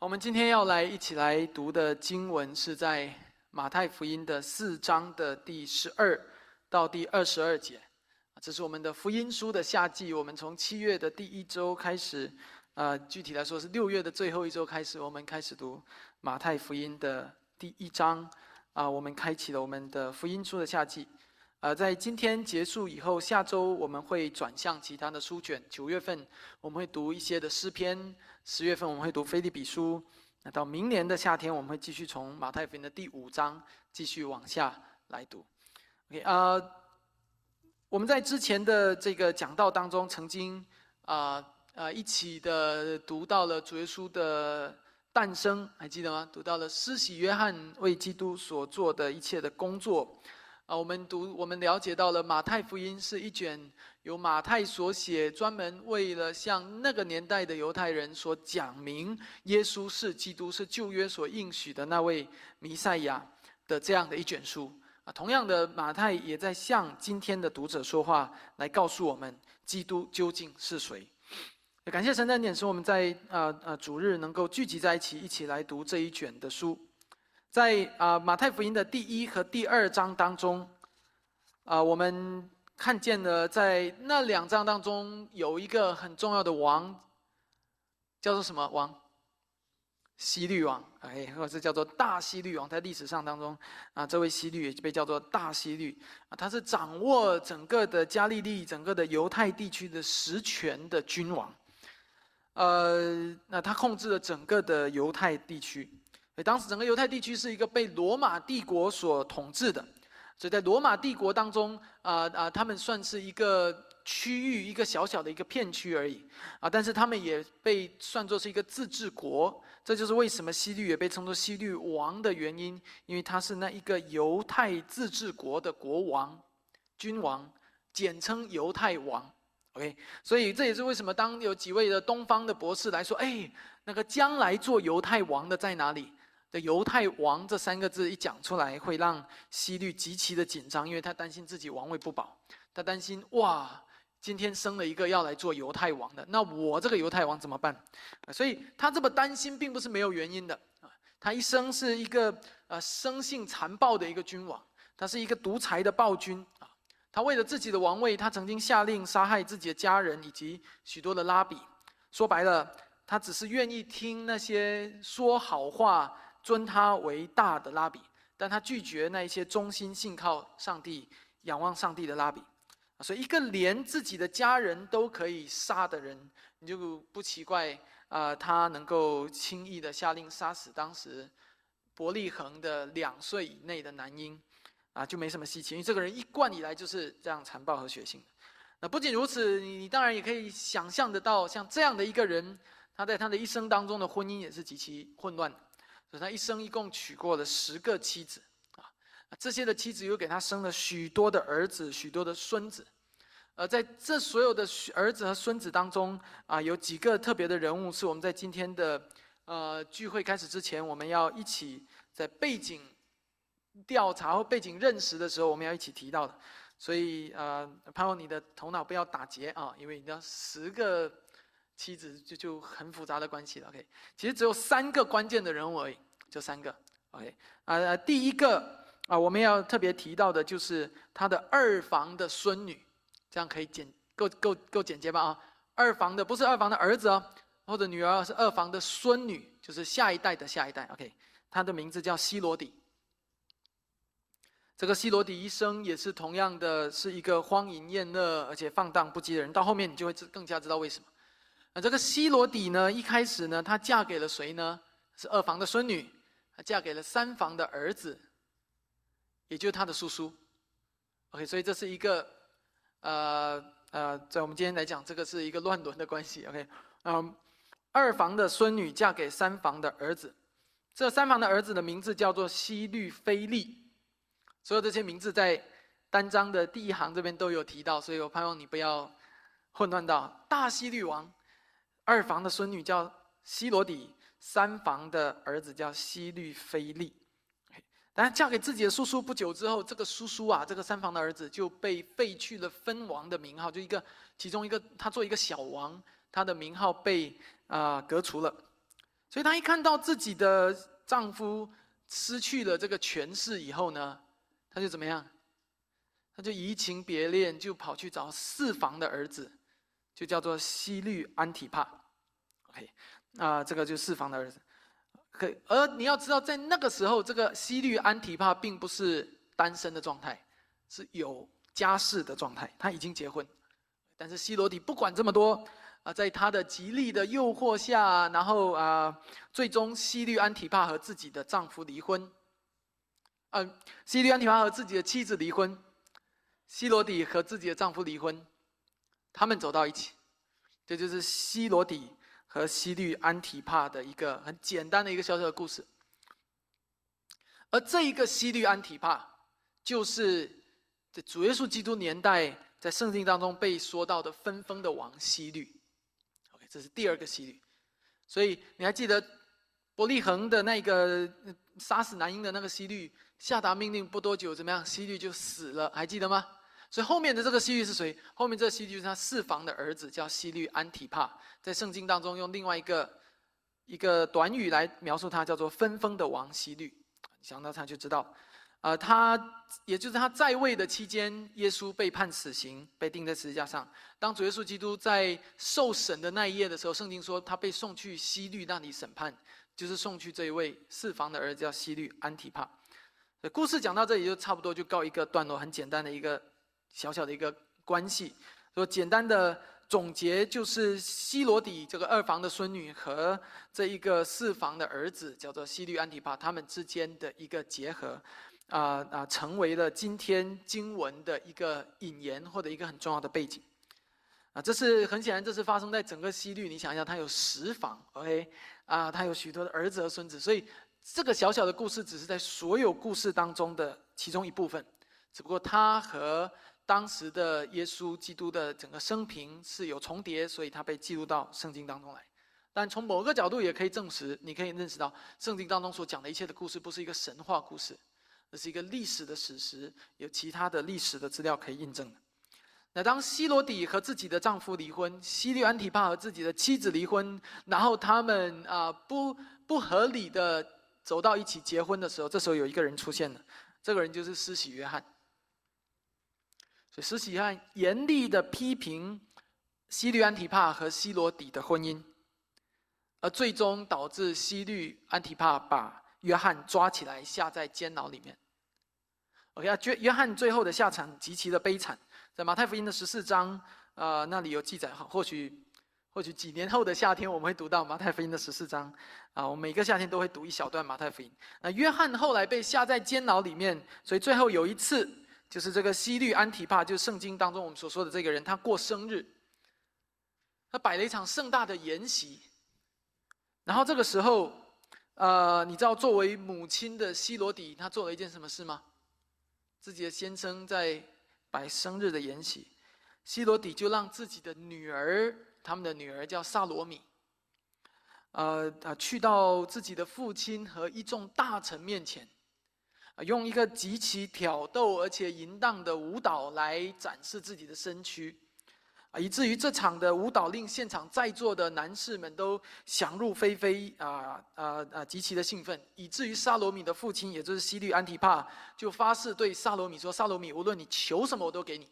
我们今天要来一起来读的经文是在马太福音的四章的第十二到第二十二节，这是我们的福音书的夏季。我们从七月的第一周开始，呃，具体来说是六月的最后一周开始，我们开始读马太福音的第一章。啊，我们开启了我们的福音书的夏季。呃，在今天结束以后，下周我们会转向其他的书卷。九月份我们会读一些的诗篇，十月份我们会读菲利比书。那到明年的夏天，我们会继续从马太福音的第五章继续往下来读。OK，呃，我们在之前的这个讲道当中，曾经啊呃一起的读到了主耶稣的诞生，还记得吗？读到了施洗约翰为基督所做的一切的工作。啊，我们读，我们了解到了马太福音是一卷由马太所写，专门为了向那个年代的犹太人所讲明耶稣是基督，是旧约所应许的那位弥赛亚的这样的一卷书。啊，同样的，马太也在向今天的读者说话，来告诉我们基督究竟是谁。感谢神的恩典，使我们在啊啊主日能够聚集在一起，一起来读这一卷的书。在啊马太福音的第一和第二章当中，啊我们看见了在那两章当中有一个很重要的王，叫做什么王？西律王，哎，或者是叫做大西律王，在历史上当中啊，这位西律也被叫做大西律啊，他是掌握整个的加利利、整个的犹太地区的实权的君王，呃，那他控制了整个的犹太地区。当时整个犹太地区是一个被罗马帝国所统治的，所以在罗马帝国当中，啊啊，他们算是一个区域，一个小小的一个片区而已，啊，但是他们也被算作是一个自治国，这就是为什么西律也被称作西律王的原因，因为他是那一个犹太自治国的国王、君王，简称犹太王。OK，所以这也是为什么当有几位的东方的博士来说，哎，那个将来做犹太王的在哪里？的犹太王这三个字一讲出来，会让西律极其的紧张，因为他担心自己王位不保，他担心哇，今天生了一个要来做犹太王的，那我这个犹太王怎么办？所以他这么担心，并不是没有原因的啊。他一生是一个呃生性残暴的一个君王，他是一个独裁的暴君啊。他为了自己的王位，他曾经下令杀害自己的家人以及许多的拉比。说白了，他只是愿意听那些说好话。尊他为大的拉比，但他拒绝那一些忠心信靠上帝、仰望上帝的拉比。所以，一个连自己的家人都可以杀的人，你就不奇怪啊，他能够轻易的下令杀死当时伯利恒的两岁以内的男婴，啊，就没什么稀奇，因为这个人一贯以来就是这样残暴和血腥。那不仅如此，你当然也可以想象得到，像这样的一个人，他在他的一生当中的婚姻也是极其混乱的。所以他一生一共娶过了十个妻子，啊，这些的妻子又给他生了许多的儿子、许多的孙子，而在这所有的儿子和孙子当中，啊，有几个特别的人物是我们在今天的呃聚会开始之前，我们要一起在背景调查或背景认识的时候，我们要一起提到的。所以呃，盼望你的头脑不要打结啊，因为你要十个。妻子就就很复杂的关系了，OK，其实只有三个关键的人物而已，就三个，OK，啊，第一个啊，我们要特别提到的就是他的二房的孙女，这样可以简够够够简洁吧啊？二房的不是二房的儿子哦，或者女儿是二房的孙女，就是下一代的下一代，OK，他的名字叫希罗底。这个希罗底一生也是同样的是一个荒淫厌乐而且放荡不羁的人，到后面你就会知更加知道为什么。那这个希罗底呢？一开始呢，她嫁给了谁呢？是二房的孙女，她嫁给了三房的儿子，也就是他的叔叔。OK，所以这是一个，呃呃，在我们今天来讲，这个是一个乱伦的关系。OK，嗯，二房的孙女嫁给三房的儿子，这三房的儿子的名字叫做西律菲利。所有这些名字在单章的第一行这边都有提到，所以我盼望你不要混乱到大西律王。二房的孙女叫希罗底，三房的儿子叫希律菲利。但嫁给自己的叔叔不久之后，这个叔叔啊，这个三房的儿子就被废去了分王的名号，就一个其中一个他做一个小王，他的名号被啊革除了。所以她一看到自己的丈夫失去了这个权势以后呢，她就怎么样？她就移情别恋，就跑去找四房的儿子，就叫做西律安提帕。OK，啊，这个就是四房的儿子。可而你要知道，在那个时候，这个西律安提帕并不是单身的状态，是有家室的状态，他已经结婚。但是西罗底不管这么多，啊，在他的极力的诱惑下，然后啊，最终西律安提帕和自己的丈夫离婚。嗯，西律安提帕和自己的妻子离婚，西罗底和自己的丈夫离婚，他们走到一起，这就是西罗底和西律安提帕的一个很简单的一个小小的故事。而这一个西律安提帕，就是在主耶稣基督年代。在圣经当中被说到的分封的王西律，OK，这是第二个西律。所以你还记得伯利恒的那个杀死男婴的那个西律下达命令不多久，怎么样？西律就死了，还记得吗？所以后面的这个西律是谁？后面这个西律是他四房的儿子，叫西律安提帕。在圣经当中用另外一个一个短语来描述他，叫做分封的王西律。想到他就知道。呃，他也就是他在位的期间，耶稣被判死刑，被钉在十字架上。当主耶稣基督在受审的那一夜的时候，圣经说他被送去西律那里审判，就是送去这一位四房的儿子叫西律安提帕。故事讲到这里就差不多就告一个段落，很简单的一个小小的一个关系。说简单的总结就是西罗底这个二房的孙女和这一个四房的儿子叫做西律安提帕，他们之间的一个结合。啊啊，成为了今天经文的一个引言或者一个很重要的背景。啊，这是很显然，这是发生在整个西律。你想一下，他有十房，OK？啊，他有许多的儿子和孙子，所以这个小小的故事只是在所有故事当中的其中一部分。只不过他和当时的耶稣基督的整个生平是有重叠，所以他被记录到圣经当中来。但从某个角度也可以证实，你可以认识到圣经当中所讲的一切的故事不是一个神话故事。而是一个历史的史实，有其他的历史的资料可以印证的。那当希罗底和自己的丈夫离婚，西律安提帕和自己的妻子离婚，然后他们啊不不合理的走到一起结婚的时候，这时候有一个人出现了，这个人就是施洗约翰。所以施洗约翰严厉的批评西律安提帕和西罗底的婚姻，而最终导致西律安提帕把。约翰抓起来下在监牢里面。OK 啊，约约翰最后的下场极其的悲惨，在马太福音的十四章，呃，那里有记载哈。或许或许几年后的夏天，我们会读到马太福音的十四章。啊，我每个夏天都会读一小段马太福音。那约翰后来被下在监牢里面，所以最后有一次，就是这个西律安提帕，就是圣经当中我们所说的这个人，他过生日，他摆了一场盛大的筵席，然后这个时候。呃，你知道作为母亲的西罗底，她做了一件什么事吗？自己的先生在摆生日的筵席，西罗底就让自己的女儿，他们的女儿叫萨罗米，呃，啊，去到自己的父亲和一众大臣面前，用一个极其挑逗而且淫荡的舞蹈来展示自己的身躯。啊，以至于这场的舞蹈令现场在座的男士们都想入非非啊啊啊，极其的兴奋，以至于萨罗米的父亲，也就是西律安提帕，就发誓对萨罗米说：“萨罗米，无论你求什么，我都给你。”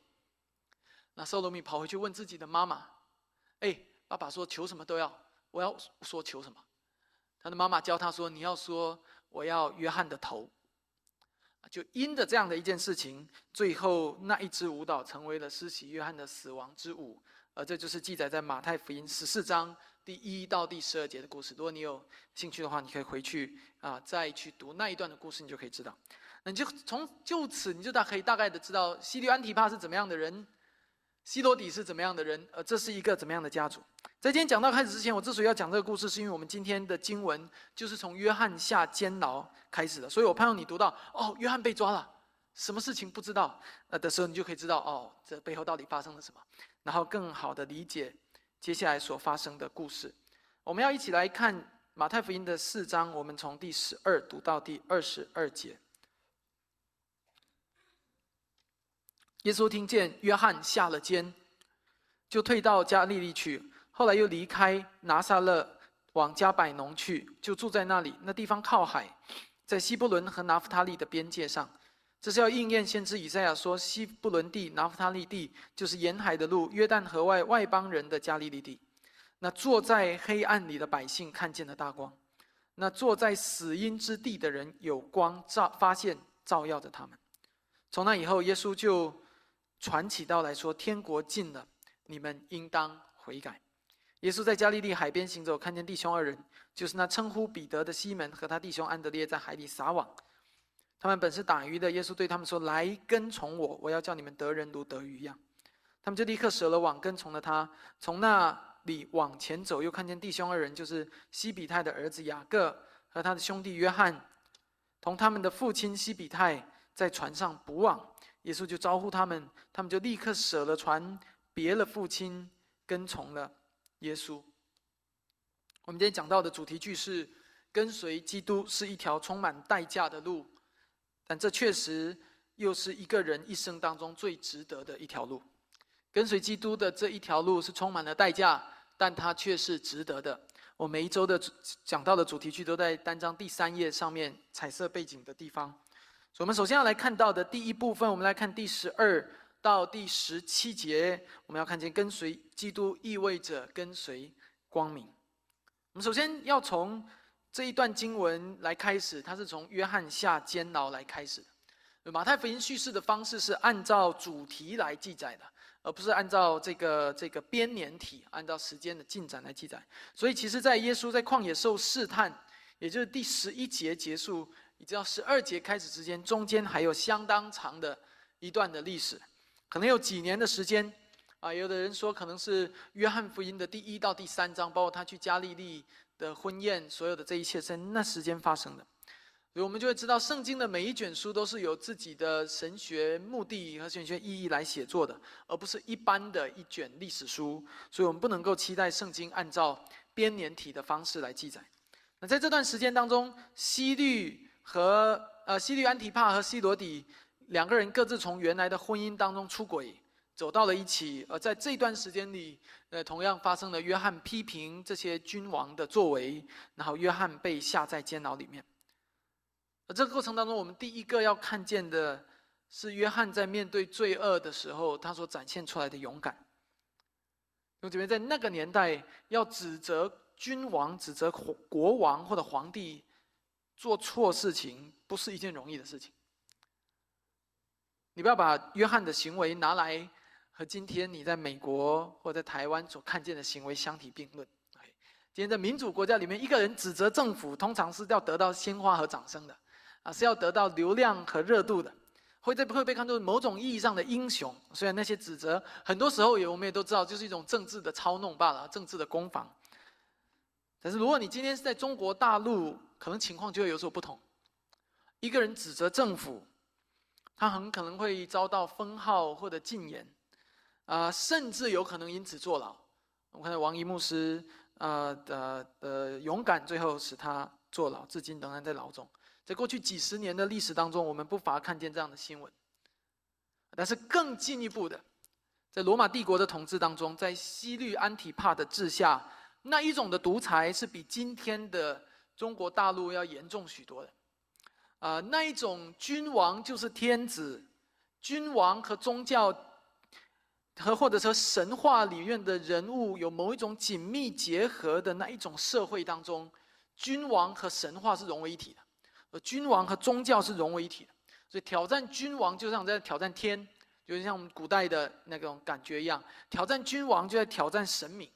那萨罗米跑回去问自己的妈妈：“哎，爸爸说求什么都要，我要说求什么？”他的妈妈教他说：“你要说我要约翰的头。”就因着这样的一件事情，最后那一支舞蹈成为了施洗约翰的死亡之舞，而这就是记载在马太福音十四章第一到第十二节的故事。如果你有兴趣的话，你可以回去啊，再去读那一段的故事，你就可以知道。那你就从就此，你就大可以大概的知道西律安提帕是怎么样的人。西罗底是怎么样的人？呃，这是一个怎么样的家族？在今天讲到开始之前，我之所以要讲这个故事，是因为我们今天的经文就是从约翰下监牢开始的，所以我盼望你读到哦，约翰被抓了，什么事情不知道呃的时候，你就可以知道哦，这背后到底发生了什么，然后更好的理解接下来所发生的故事。我们要一起来看马太福音的四章，我们从第十二读到第二十二节。耶稣听见约翰下了监，就退到加利利去。后来又离开拿撒勒，往加百农去，就住在那里。那地方靠海，在西布伦和拿弗他利的边界上。这是要应验先知以赛亚说：西布伦地、拿弗他利地，就是沿海的路，约旦河外外邦人的加利利地。那坐在黑暗里的百姓看见了大光，那坐在死荫之地的人有光照，发现照耀着他们。从那以后，耶稣就传起道来说：天国近了，你们应当悔改。耶稣在加利利海边行走，看见弟兄二人，就是那称呼彼得的西门和他弟兄安德烈在海里撒网。他们本是打鱼的。耶稣对他们说：“来跟从我，我要叫你们得人如得鱼一样。”他们就立刻舍了网，跟从了他。从那里往前走，又看见弟兄二人，就是西比泰的儿子雅各和他的兄弟约翰，同他们的父亲西比泰在船上捕网。耶稣就招呼他们，他们就立刻舍了船，别了父亲，跟从了。耶稣，我们今天讲到的主题句是：跟随基督是一条充满代价的路，但这确实又是一个人一生当中最值得的一条路。跟随基督的这一条路是充满了代价，但它却是值得的。我每一周的讲到的主题句都在单章第三页上面彩色背景的地方。我们首先要来看到的第一部分，我们来看第十二。到第十七节，我们要看见跟随基督意味着跟随光明。我们首先要从这一段经文来开始，它是从约翰下监牢来开始的。马太福音叙事的方式是按照主题来记载的，而不是按照这个这个编年体，按照时间的进展来记载。所以，其实，在耶稣在旷野受试探，也就是第十一节结束，一直到十二节开始之间，中间还有相当长的一段的历史。可能有几年的时间，啊，有的人说可能是约翰福音的第一到第三章，包括他去加利利的婚宴，所有的这一切在那时间发生的。所以我们就会知道，圣经的每一卷书都是有自己的神学目的和神学意义来写作的，而不是一般的一卷历史书。所以我们不能够期待圣经按照编年体的方式来记载。那在这段时间当中，西律和呃西律安提帕和西罗底。两个人各自从原来的婚姻当中出轨，走到了一起。而在这段时间里，呃，同样发生了约翰批评这些君王的作为，然后约翰被下在监牢里面。而这个过程当中，我们第一个要看见的是约翰在面对罪恶的时候，他所展现出来的勇敢。因为这边在那个年代，要指责君王、指责国王或者皇帝做错事情，不是一件容易的事情。你不要把约翰的行为拿来和今天你在美国或在台湾所看见的行为相提并论。今天在民主国家里面，一个人指责政府，通常是要得到鲜花和掌声的，啊，是要得到流量和热度的，会在会被看作某种意义上的英雄。虽然那些指责很多时候也我们也都知道，就是一种政治的操弄罢了，政治的攻防。但是如果你今天是在中国大陆，可能情况就会有所不同。一个人指责政府。他很可能会遭到封号或者禁言，啊，甚至有可能因此坐牢。我看到王一牧师，呃的的勇敢，最后使他坐牢，至今仍然在牢中。在过去几十年的历史当中，我们不乏看见这样的新闻。但是更进一步的，在罗马帝国的统治当中，在西律安提帕的治下，那一种的独裁是比今天的中国大陆要严重许多的。啊，那一种君王就是天子，君王和宗教，和或者说神话里面的人物有某一种紧密结合的那一种社会当中，君王和神话是融为一体的，而君王和宗教是融为一体的，所以挑战君王就像在挑战天，就像我们古代的那种感觉一样，挑战君王就在挑战神明，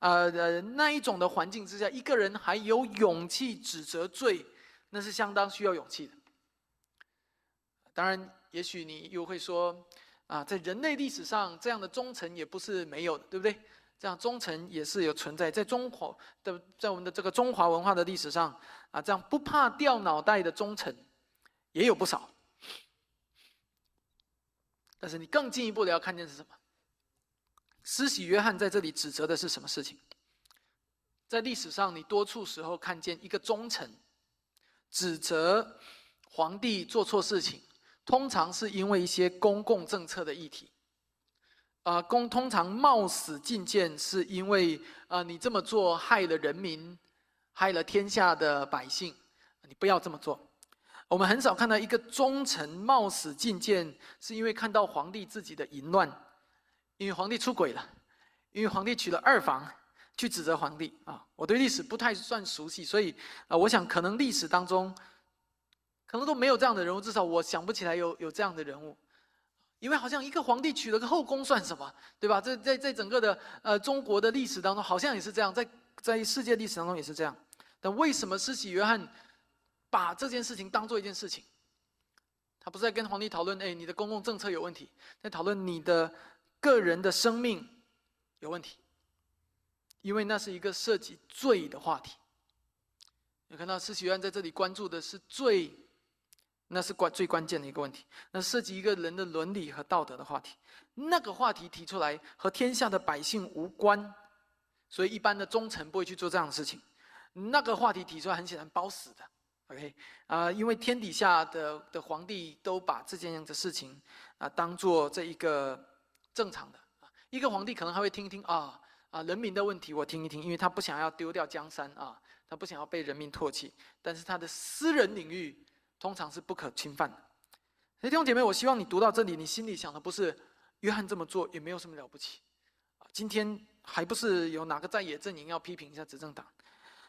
呃呃那一种的环境之下，一个人还有勇气指责罪。那是相当需要勇气的。当然，也许你又会说，啊，在人类历史上，这样的忠臣也不是没有的，对不对？这样忠臣也是有存在，在中华的，在我们的这个中华文化的历史上，啊，这样不怕掉脑袋的忠臣也有不少。但是你更进一步的要看见是什么？施洗约翰在这里指责的是什么事情？在历史上，你多处时候看见一个忠臣。指责皇帝做错事情，通常是因为一些公共政策的议题。啊，公通常冒死进谏，是因为啊，你这么做害了人民，害了天下的百姓，你不要这么做。我们很少看到一个忠臣冒死进谏，是因为看到皇帝自己的淫乱，因为皇帝出轨了，因为皇帝娶了二房，去指责皇帝啊。我对历史不太算熟悉，所以啊，我想可能历史当中，可能都没有这样的人物，至少我想不起来有有这样的人物。因为好像一个皇帝娶了个后宫算什么，对吧？这在在整个的呃中国的历史当中，好像也是这样，在在世界历史当中也是这样。但为什么施洗约翰把这件事情当做一件事情？他不是在跟皇帝讨论，哎，你的公共政策有问题，在讨论你的个人的生命有问题，因为那是一个涉及罪的话题。你看到施洗约翰在这里关注的是罪。那是关最关键的一个问题，那涉及一个人的伦理和道德的话题。那个话题提出来和天下的百姓无关，所以一般的忠臣不会去做这样的事情。那个话题提出来，很显然包死的。OK，啊，因为天底下的的皇帝都把这件样的事情啊当做这一个正常的。一个皇帝可能还会听一听啊啊人民的问题，我听一听，因为他不想要丢掉江山啊，他不想要被人民唾弃。但是他的私人领域。通常是不可侵犯的。所以弟兄姐妹，我希望你读到这里，你心里想的不是约翰这么做也没有什么了不起啊。今天还不是有哪个在野阵营要批评一下执政党，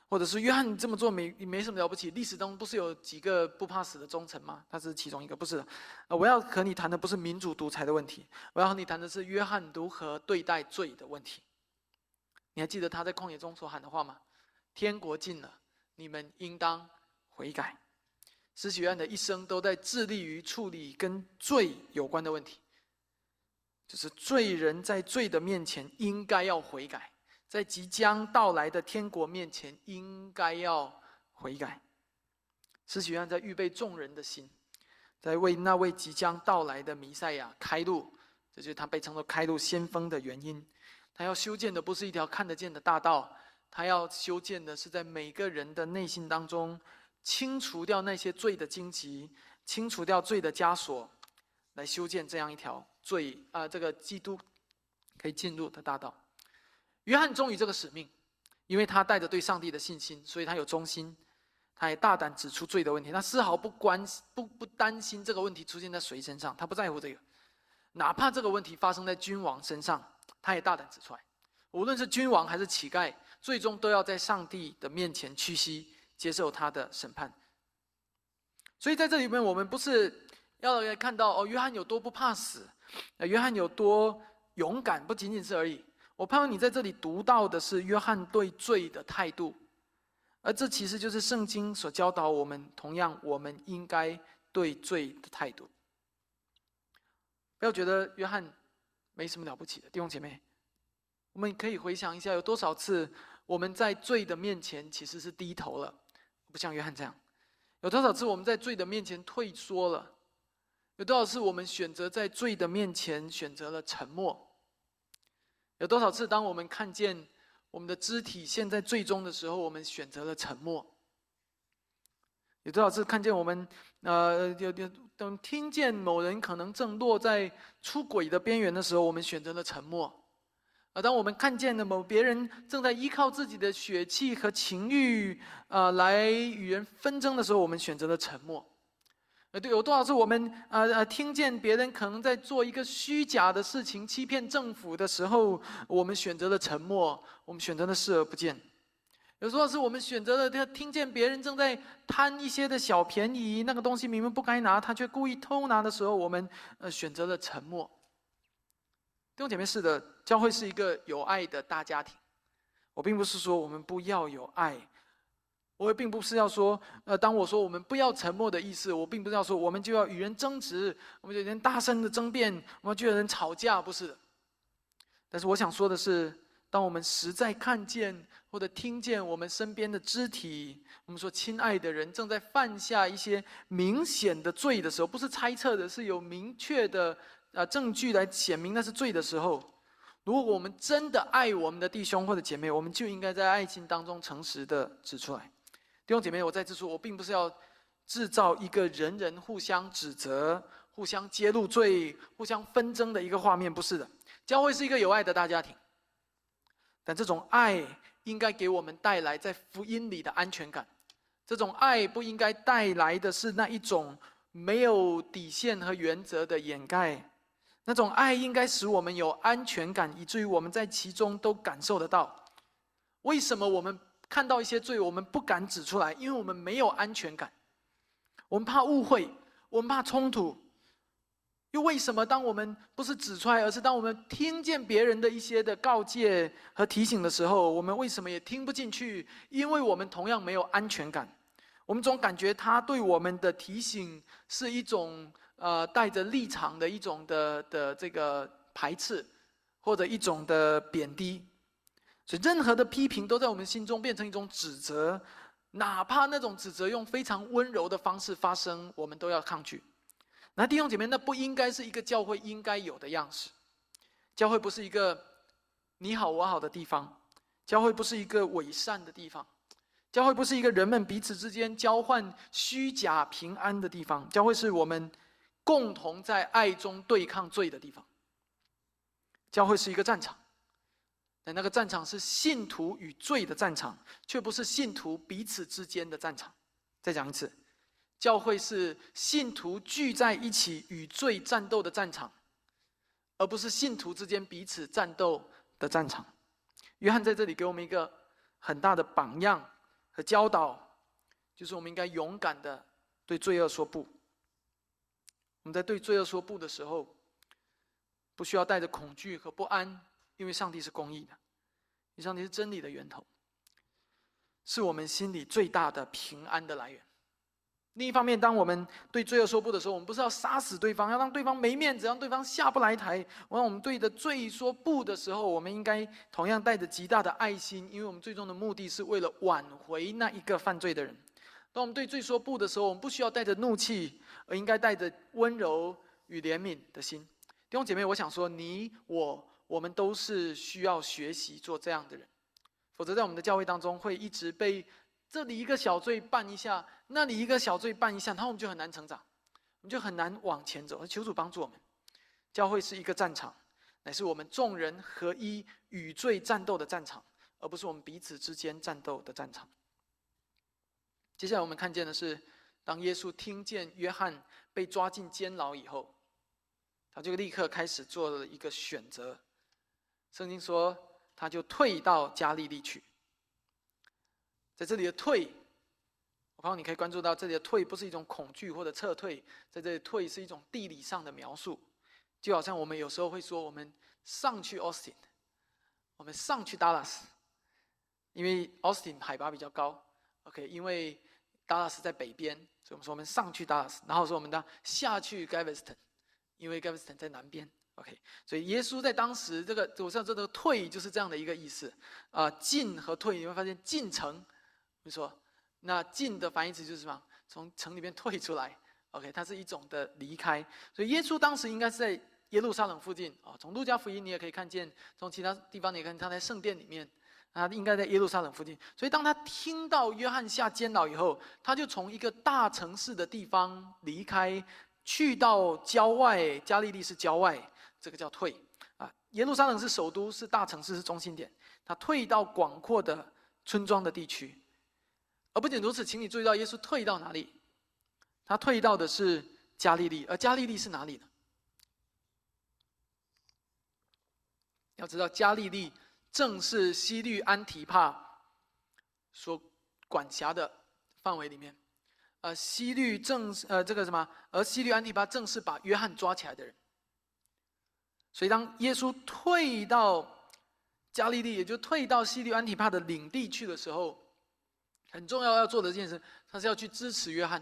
或者是约翰这么做没没什么了不起？历史中不是有几个不怕死的忠臣吗？他是其中一个，不是。啊，我要和你谈的不是民主独裁的问题，我要和你谈的是约翰如何对待罪的问题。你还记得他在旷野中所喊的话吗？天国近了，你们应当悔改。施洗约的一生都在致力于处理跟罪有关的问题，就是罪人在罪的面前应该要悔改，在即将到来的天国面前应该要悔改。施洗约在预备众人的心，在为那位即将到来的弥赛亚开路，这就是他被称作开路先锋的原因。他要修建的不是一条看得见的大道，他要修建的是在每个人的内心当中。清除掉那些罪的荆棘，清除掉罪的枷锁，来修建这样一条罪啊，这个基督可以进入的大道。约翰忠于这个使命，因为他带着对上帝的信心，所以他有忠心，他也大胆指出罪的问题，他丝毫不关不不担心这个问题出现在谁身上，他不在乎这个，哪怕这个问题发生在君王身上，他也大胆指出来。无论是君王还是乞丐，最终都要在上帝的面前屈膝。接受他的审判，所以在这里面，我们不是要来看到哦，约翰有多不怕死，呃，约翰有多勇敢，不仅仅是而已。我盼望你在这里读到的是约翰对罪的态度，而这其实就是圣经所教导我们，同样我们应该对罪的态度。不要觉得约翰没什么了不起的，弟兄姐妹，我们可以回想一下，有多少次我们在罪的面前其实是低头了。不像约翰这样，有多少次我们在罪的面前退缩了？有多少次我们选择在罪的面前选择了沉默？有多少次当我们看见我们的肢体陷在最终的时候，我们选择了沉默？有多少次看见我们呃有有等听见某人可能正落在出轨的边缘的时候，我们选择了沉默？而当我们看见了某别人正在依靠自己的血气和情欲，呃，来与人纷争的时候，我们选择了沉默。呃，对，有多少次我们呃呃听见别人可能在做一个虚假的事情，欺骗政府的时候，我们选择了沉默，我们选择了视而不见。有时候是我们选择了他听见别人正在贪一些的小便宜，那个东西明明不该拿，他却故意偷拿的时候，我们呃选择了沉默。弟兄姐妹，是的，教会是一个有爱的大家庭。我并不是说我们不要有爱，我也并不是要说，呃，当我说我们不要沉默的意思，我并不是要说我们就要与人争执，我们就人大声的争辩，我们就有人吵架，不是。但是我想说的是，当我们实在看见或者听见我们身边的肢体，我们说亲爱的人正在犯下一些明显的罪的时候，不是猜测的，是有明确的。啊，证据来显明那是罪的时候，如果我们真的爱我们的弟兄或者姐妹，我们就应该在爱情当中诚实的指出来。弟兄姐妹，我再次说，我并不是要制造一个人人互相指责、互相揭露罪、互相纷争的一个画面，不是的。教会是一个有爱的大家庭，但这种爱应该给我们带来在福音里的安全感。这种爱不应该带来的是那一种没有底线和原则的掩盖。那种爱应该使我们有安全感，以至于我们在其中都感受得到。为什么我们看到一些罪，我们不敢指出来？因为我们没有安全感，我们怕误会，我们怕冲突。又为什么当我们不是指出来，而是当我们听见别人的一些的告诫和提醒的时候，我们为什么也听不进去？因为我们同样没有安全感，我们总感觉他对我们的提醒是一种呃带着立场的一种的的这个排斥，或者一种的贬低，所以任何的批评都在我们心中变成一种指责，哪怕那种指责用非常温柔的方式发生，我们都要抗拒。那弟兄姐妹，那不应该是一个教会应该有的样式。教会不是一个你好我好的地方，教会不是一个伪善的地方，教会不是一个人们彼此之间交换虚假平安的地方。教会是我们共同在爱中对抗罪的地方。教会是一个战场，但那个战场是信徒与罪的战场，却不是信徒彼此之间的战场。再讲一次。教会是信徒聚在一起与罪战斗的战场，而不是信徒之间彼此战斗的战场。约翰在这里给我们一个很大的榜样和教导，就是我们应该勇敢的对罪恶说不。我们在对罪恶说不的时候，不需要带着恐惧和不安，因为上帝是公义的，上帝是真理的源头，是我们心里最大的平安的来源。另一方面，当我们对罪恶说不的时候，我们不是要杀死对方，要让对方没面子，让对方下不来台。当我们对的罪说不的时候，我们应该同样带着极大的爱心，因为我们最终的目的是为了挽回那一个犯罪的人。当我们对罪说不的时候，我们不需要带着怒气，而应该带着温柔与怜悯的心。弟兄姐妹，我想说，你我我们都是需要学习做这样的人，否则在我们的教会当中会一直被。这里一个小罪办一下，那里一个小罪办一下，然后我们就很难成长，我们就很难往前走。求主帮助我们，教会是一个战场，乃是我们众人合一与罪战斗的战场，而不是我们彼此之间战斗的战场。接下来我们看见的是，当耶稣听见约翰被抓进监牢以后，他就立刻开始做了一个选择。圣经说，他就退到加利利去。在这里的退，我告诉你可以关注到，这里的退不是一种恐惧或者撤退，在这里退是一种地理上的描述，就好像我们有时候会说，我们上去 Austin，我们上去 Dallas，因为 Austin 海拔比较高，OK，因为 Dallas 在北边，所以我们说我们上去 Dallas，然后说我们的下去 Gaveston，因为 Gaveston 在南边。OK，所以耶稣在当时这个，我像这个退就是这样的一个意思啊，进和退，你会发现进城。你说，那进的反义词就是什么？从城里面退出来。OK，它是一种的离开。所以耶稣当时应该是在耶路撒冷附近啊。从路加福音你也可以看见，从其他地方你看他在圣殿里面，他应该在耶路撒冷附近。所以当他听到约翰下监牢以后，他就从一个大城市的地方离开，去到郊外。加利利是郊外，这个叫退啊。耶路撒冷是首都，是大城市，是中心点。他退到广阔的村庄的地区。而不仅如此，请你注意到耶稣退到哪里？他退到的是加利利，而加利利是哪里呢？要知道，加利利正是西律安提帕所管辖的范围里面。呃，西律正是呃这个什么？而西律安提帕正是把约翰抓起来的人。所以，当耶稣退到加利利，也就退到西律安提帕的领地去的时候。很重要要做的一件事，他是要去支持约翰，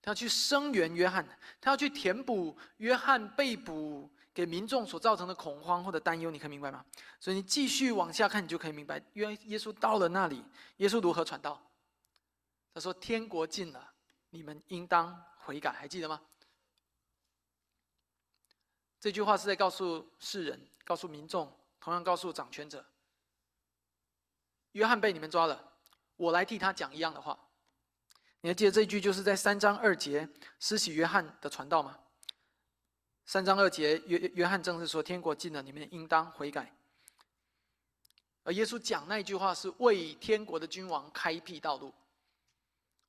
他要去声援约翰，他要去填补约翰被捕给民众所造成的恐慌或者担忧。你可以明白吗？所以你继续往下看，你就可以明白，约耶稣到了那里，耶稣如何传道？他说：“天国近了，你们应当悔改。”还记得吗？这句话是在告诉世人，告诉民众，同样告诉掌权者：约翰被你们抓了。我来替他讲一样的话，你还记得这一句就是在三章二节施洗约翰的传道吗？三章二节约约翰正是说天国近了，你们应当悔改。而耶稣讲那句话是为天国的君王开辟道路。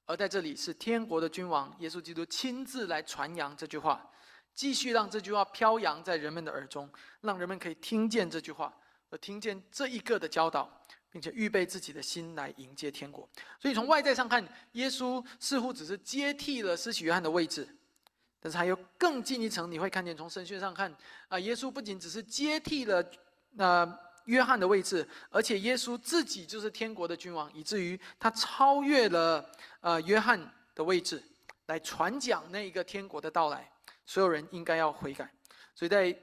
而在这里是天国的君王耶稣基督亲自来传扬这句话，继续让这句话飘扬在人们的耳中，让人们可以听见这句话，而听见这一个的教导，并且预备自己的心来迎接天国。所以从外在上看，耶稣似乎只是接替了施洗约翰的位置，但是还有更近一层，你会看见从神学上看啊，耶稣不仅只是接替了那。约翰的位置，而且耶稣自己就是天国的君王，以至于他超越了呃约翰的位置，来传讲那一个天国的到来。所有人应该要悔改。所以在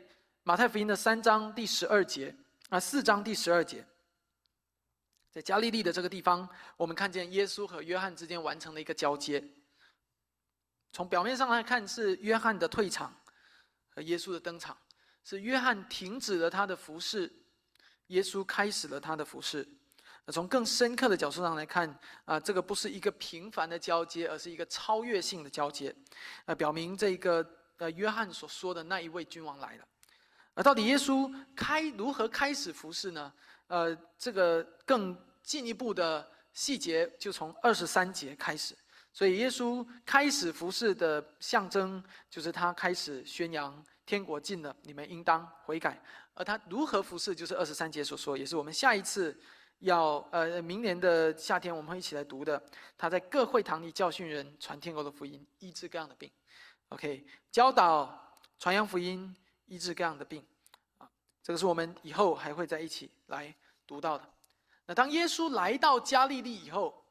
马太福音的三章第十二节啊，四章第十二节，在加利利的这个地方，我们看见耶稣和约翰之间完成了一个交接。从表面上来看，是约翰的退场和耶稣的登场，是约翰停止了他的服饰。耶稣开始了他的服饰。从更深刻的角度上来看，啊，这个不是一个平凡的交接，而是一个超越性的交接，啊，表明这个呃约翰所说的那一位君王来了。而到底耶稣开如何开始服饰呢？呃，这个更进一步的细节就从二十三节开始。所以耶稣开始服侍的象征，就是他开始宣扬天国近了，你们应当悔改。而他如何服侍，就是二十三节所说，也是我们下一次要呃明年的夏天我们会一起来读的。他在各会堂里教训人，传天国的福音，医治各样的病。OK，教导传扬福音，医治各样的病。这个是我们以后还会在一起来读到的。那当耶稣来到加利利以后，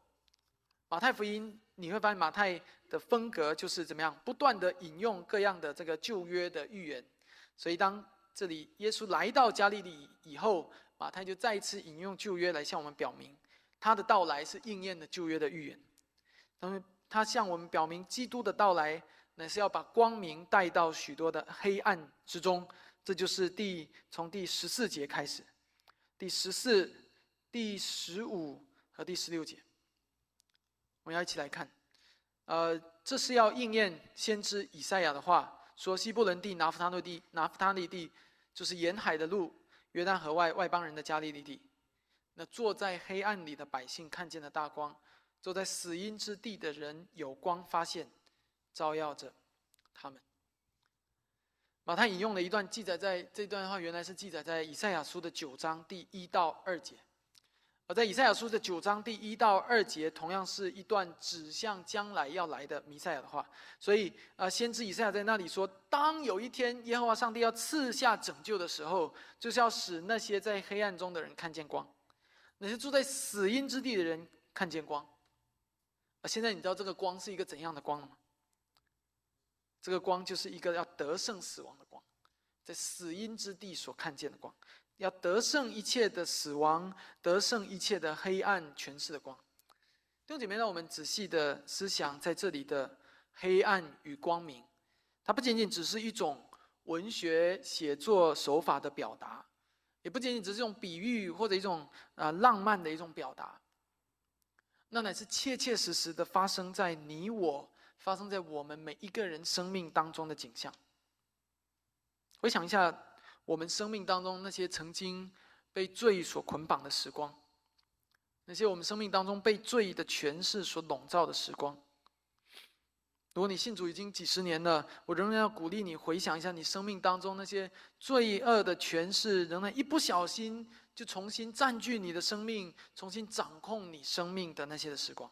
马太福音你会发现马太的风格就是怎么样，不断的引用各样的这个旧约的预言。所以当这里，耶稣来到加利利以后，马太就再一次引用旧约来向我们表明，他的到来是应验了旧约的预言。那么，他向我们表明，基督的到来乃是要把光明带到许多的黑暗之中。这就是第从第十四节开始，第十四、第十五和第十六节，我们要一起来看。呃，这是要应验先知以赛亚的话。说西布伦地、拿弗他利地、拿弗他利地，就是沿海的路，约旦河外外邦人的加利利地。那坐在黑暗里的百姓看见了大光，坐在死荫之地的人有光发现，照耀着他们。马太引用了一段记载，在这段话原来是记载在以赛亚书的九章第一到二节。而在以赛亚书的九章第一到二节，同样是一段指向将来要来的弥赛亚的话。所以，啊，先知以赛亚在那里说：“当有一天耶和华上帝要赐下拯救的时候，就是要使那些在黑暗中的人看见光，那些住在死荫之地的人看见光。”啊，现在你知道这个光是一个怎样的光了吗？这个光就是一个要得胜死亡的光，在死荫之地所看见的光。要得胜一切的死亡，得胜一切的黑暗权势的光。弟兄姐妹，让我们仔细的思想，在这里的黑暗与光明，它不仅仅只是一种文学写作手法的表达，也不仅仅只是用比喻或者一种啊浪漫的一种表达，那乃是切切实实的发生在你我，发生在我们每一个人生命当中的景象。回想一下。我们生命当中那些曾经被罪所捆绑的时光，那些我们生命当中被罪的权势所笼罩的时光。如果你信主已经几十年了，我仍然要鼓励你回想一下你生命当中那些罪恶的权势，仍然一不小心就重新占据你的生命，重新掌控你生命的那些的时光。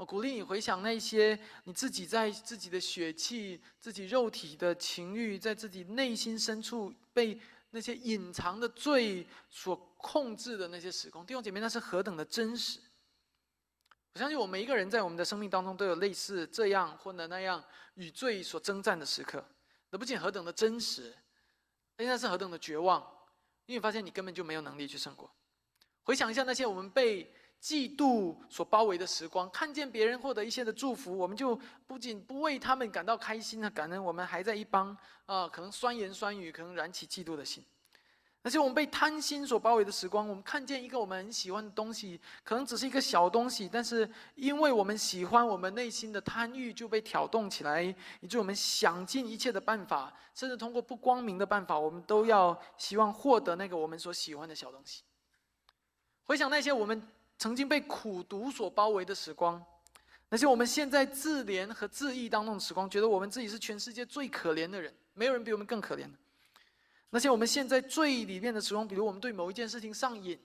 我鼓励你回想那些你自己在自己的血气、自己肉体的情欲，在自己内心深处被那些隐藏的罪所控制的那些时光。弟兄姐妹，那是何等的真实！我相信我们每一个人在我们的生命当中都有类似这样或者那样与罪所征战的时刻。那不仅何等的真实，而且那是何等的绝望，因为发现你根本就没有能力去胜过。回想一下那些我们被。嫉妒所包围的时光，看见别人获得一些的祝福，我们就不仅不为他们感到开心和感恩，我们还在一帮啊，可能酸言酸语，可能燃起嫉妒的心。而且我们被贪心所包围的时光，我们看见一个我们很喜欢的东西，可能只是一个小东西，但是因为我们喜欢，我们内心的贪欲就被挑动起来，以致我们想尽一切的办法，甚至通过不光明的办法，我们都要希望获得那个我们所喜欢的小东西。回想那些我们曾经被苦毒所包围的时光，那些我们现在自怜和自义当中的时光，觉得我们自己是全世界最可怜的人，没有人比我们更可怜那些我们现在最里面的时光，比如我们对某一件事情上瘾，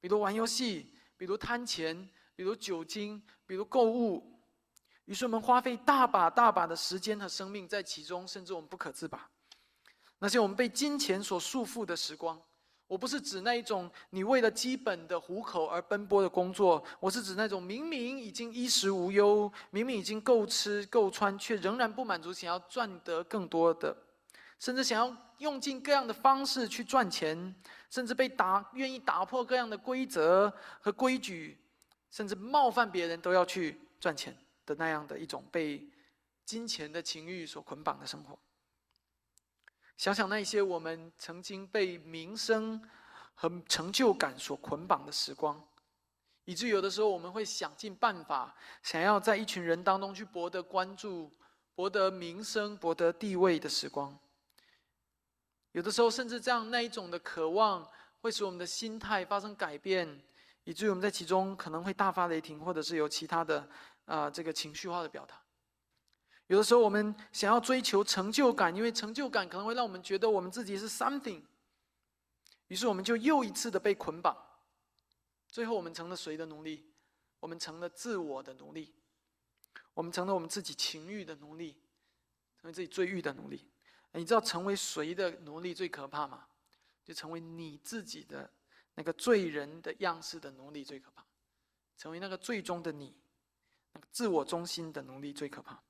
比如玩游戏，比如贪钱，比如酒精，比如购物，于是我们花费大把大把的时间和生命在其中，甚至我们不可自拔。那些我们被金钱所束缚的时光。我不是指那一种你为了基本的糊口而奔波的工作，我是指那种明明已经衣食无忧，明明已经够吃够穿，却仍然不满足，想要赚得更多的，甚至想要用尽各样的方式去赚钱，甚至被打愿意打破各样的规则和规矩，甚至冒犯别人都要去赚钱的那样的一种被金钱的情欲所捆绑的生活。想想那些我们曾经被名声和成就感所捆绑的时光，以至于有的时候我们会想尽办法，想要在一群人当中去博得关注、博得名声、博得地位的时光。有的时候，甚至这样那一种的渴望，会使我们的心态发生改变，以至于我们在其中可能会大发雷霆，或者是有其他的啊这个情绪化的表达。有的时候，我们想要追求成就感，因为成就感可能会让我们觉得我们自己是 something，于是我们就又一次的被捆绑，最后我们成了谁的奴隶？我们成了自我的奴隶，我们成了我们自己情欲的奴隶，成为自己罪欲的奴隶。你知道成为谁的奴隶最可怕吗？就成为你自己的那个罪人的样式的奴隶最可怕，成为那个最终的你，那个自我中心的奴隶最可怕。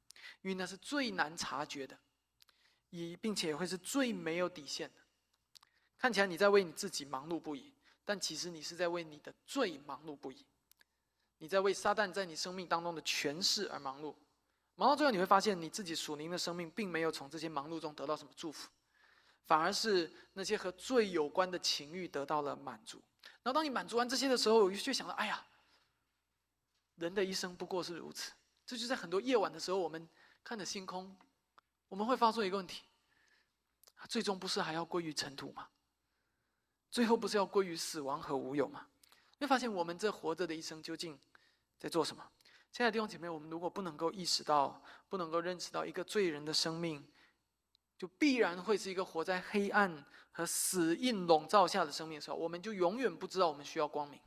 因为那是最难察觉的，以并且会是最没有底线的。看起来你在为你自己忙碌不已，但其实你是在为你的罪忙碌不已。你在为撒旦在你生命当中的权势而忙碌，忙到最后你会发现，你自己属灵的生命并没有从这些忙碌中得到什么祝福，反而是那些和罪有关的情欲得到了满足。然后当你满足完这些的时候，就想到：哎呀，人的一生不过是如此。这就在很多夜晚的时候，我们。看着星空，我们会发出一个问题：最终不是还要归于尘土吗？最后不是要归于死亡和无有吗？会发现我们这活着的一生究竟在做什么？亲爱的弟兄姐妹，我们如果不能够意识到，不能够认识到一个罪人的生命，就必然会是一个活在黑暗和死印笼罩下的生命的时候，我们就永远不知道我们需要光明。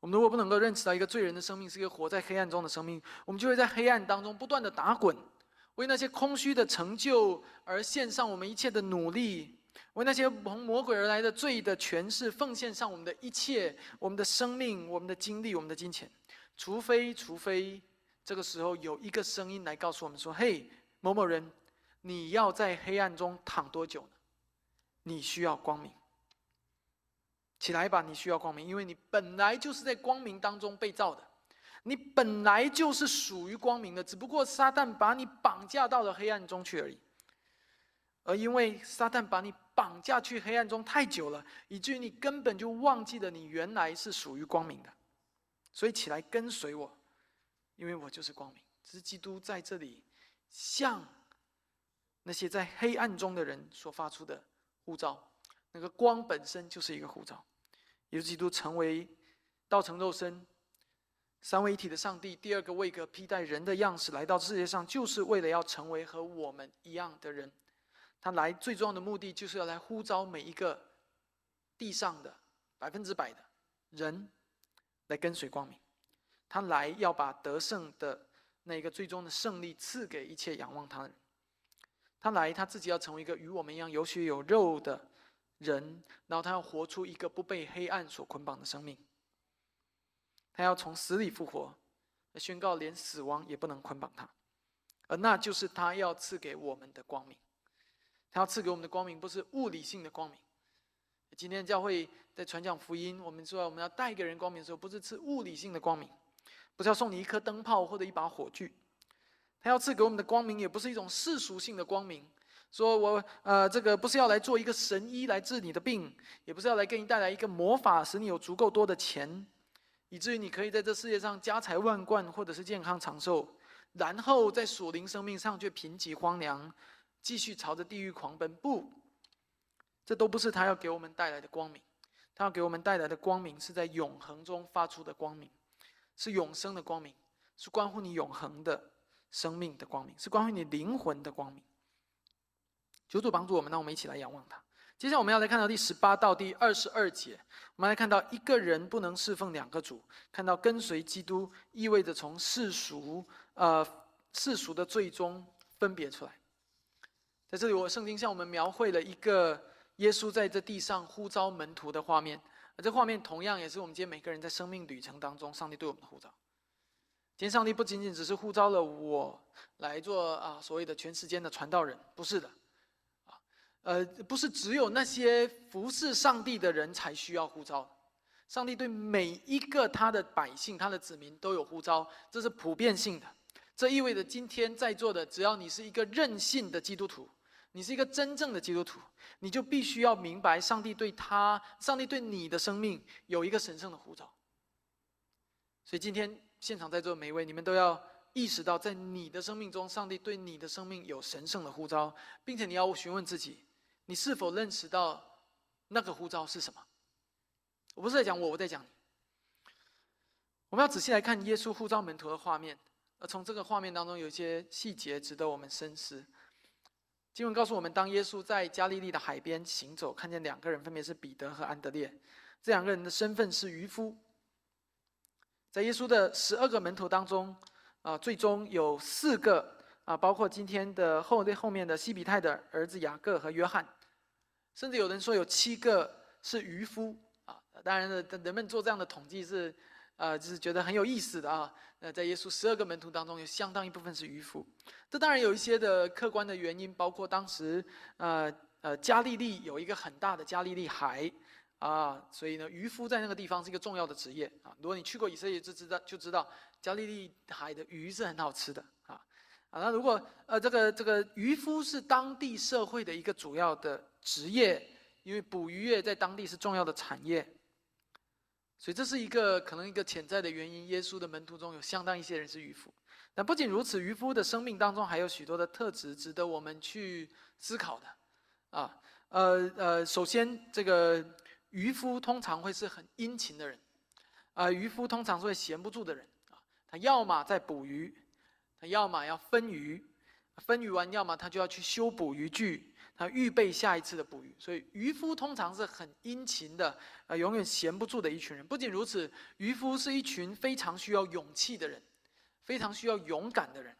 我们如果不能够认识到一个罪人的生命是一个活在黑暗中的生命，我们就会在黑暗当中不断的打滚，为那些空虚的成就而献上我们一切的努力，为那些从魔鬼而来的罪的权势奉献上我们的一切，我们的生命、我们的精力、我们的金钱。除非，除非这个时候有一个声音来告诉我们说：“嘿，某某人，你要在黑暗中躺多久呢？你需要光明。”起来吧，你需要光明，因为你本来就是在光明当中被造的，你本来就是属于光明的，只不过撒旦把你绑架到了黑暗中去而已。而因为撒旦把你绑架去黑暗中太久了，以至于你根本就忘记了你原来是属于光明的，所以起来跟随我，因为我就是光明。只是基督在这里向那些在黑暗中的人所发出的呼召。那个光本身就是一个护照，耶稣基督成为道成肉身、三位一体的上帝，第二个位格披戴人的样式来到世界上，就是为了要成为和我们一样的人。他来最重要的目的，就是要来呼召每一个地上的百分之百的人来跟随光明。他来要把得胜的那个最终的胜利赐给一切仰望他的人。他来，他自己要成为一个与我们一样有血有肉的。人，然后他要活出一个不被黑暗所捆绑的生命。他要从死里复活，宣告连死亡也不能捆绑他，而那就是他要赐给我们的光明。他要赐给我们的光明，不是物理性的光明。今天教会在传讲福音，我们说我们要带给人光明的时候，不是赐物理性的光明，不是要送你一颗灯泡或者一把火炬。他要赐给我们的光明，也不是一种世俗性的光明。说我呃，这个不是要来做一个神医来治你的病，也不是要来给你带来一个魔法，使你有足够多的钱，以至于你可以在这世界上家财万贯，或者是健康长寿，然后在属灵生命上却贫瘠荒凉，继续朝着地狱狂奔。不，这都不是他要给我们带来的光明。他要给我们带来的光明是在永恒中发出的光明，是永生的光明，是关乎你永恒的生命的光明，是关乎你灵魂的光明。求主帮助我们，让我们一起来仰望他。接下来我们要来看到第十八到第二十二节，我们来看到一个人不能侍奉两个主，看到跟随基督意味着从世俗呃世俗的最终分别出来。在这里，我圣经向我们描绘了一个耶稣在这地上呼召门徒的画面，而这画面同样也是我们今天每个人在生命旅程当中，上帝对我们的呼召。今天，上帝不仅仅只是呼召了我来做啊所谓的全世间的传道人，不是的。呃，不是只有那些服侍上帝的人才需要呼召，上帝对每一个他的百姓、他的子民都有呼召，这是普遍性的。这意味着今天在座的，只要你是一个任性的基督徒，你是一个真正的基督徒，你就必须要明白，上帝对他、上帝对你的生命有一个神圣的呼召。所以今天现场在座的每一位，你们都要意识到，在你的生命中，上帝对你的生命有神圣的呼召，并且你要询问自己。你是否认识到那个呼召是什么？我不是在讲我，我在讲你。我们要仔细来看耶稣呼召门徒的画面，而从这个画面当中有一些细节值得我们深思。经文告诉我们，当耶稣在加利利的海边行走，看见两个人，分别是彼得和安德烈，这两个人的身份是渔夫。在耶稣的十二个门徒当中，啊，最终有四个啊，包括今天的后后面的西比泰的儿子雅各和约翰。甚至有人说有七个是渔夫啊，当然了，人们做这样的统计是，呃，就是觉得很有意思的啊。那在耶稣十二个门徒当中，有相当一部分是渔夫。这当然有一些的客观的原因，包括当时，呃呃，加利利有一个很大的加利利海啊，所以呢，渔夫在那个地方是一个重要的职业啊。如果你去过以色列，就知道就知道加利利海的鱼是很好吃的啊。啊，那如果呃，这个这个渔夫是当地社会的一个主要的职业，因为捕鱼业在当地是重要的产业，所以这是一个可能一个潜在的原因。耶稣的门徒中有相当一些人是渔夫，但不仅如此，渔夫的生命当中还有许多的特质值得我们去思考的。啊，呃呃，首先这个渔夫通常会是很殷勤的人，啊，渔夫通常是会闲不住的人啊，他要么在捕鱼。他要么要分鱼，分鱼完，要么他就要去修补渔具，他预备下一次的捕鱼。所以渔夫通常是很殷勤的，呃，永远闲不住的一群人。不仅如此，渔夫是一群非常需要勇气的人，非常需要勇敢的人。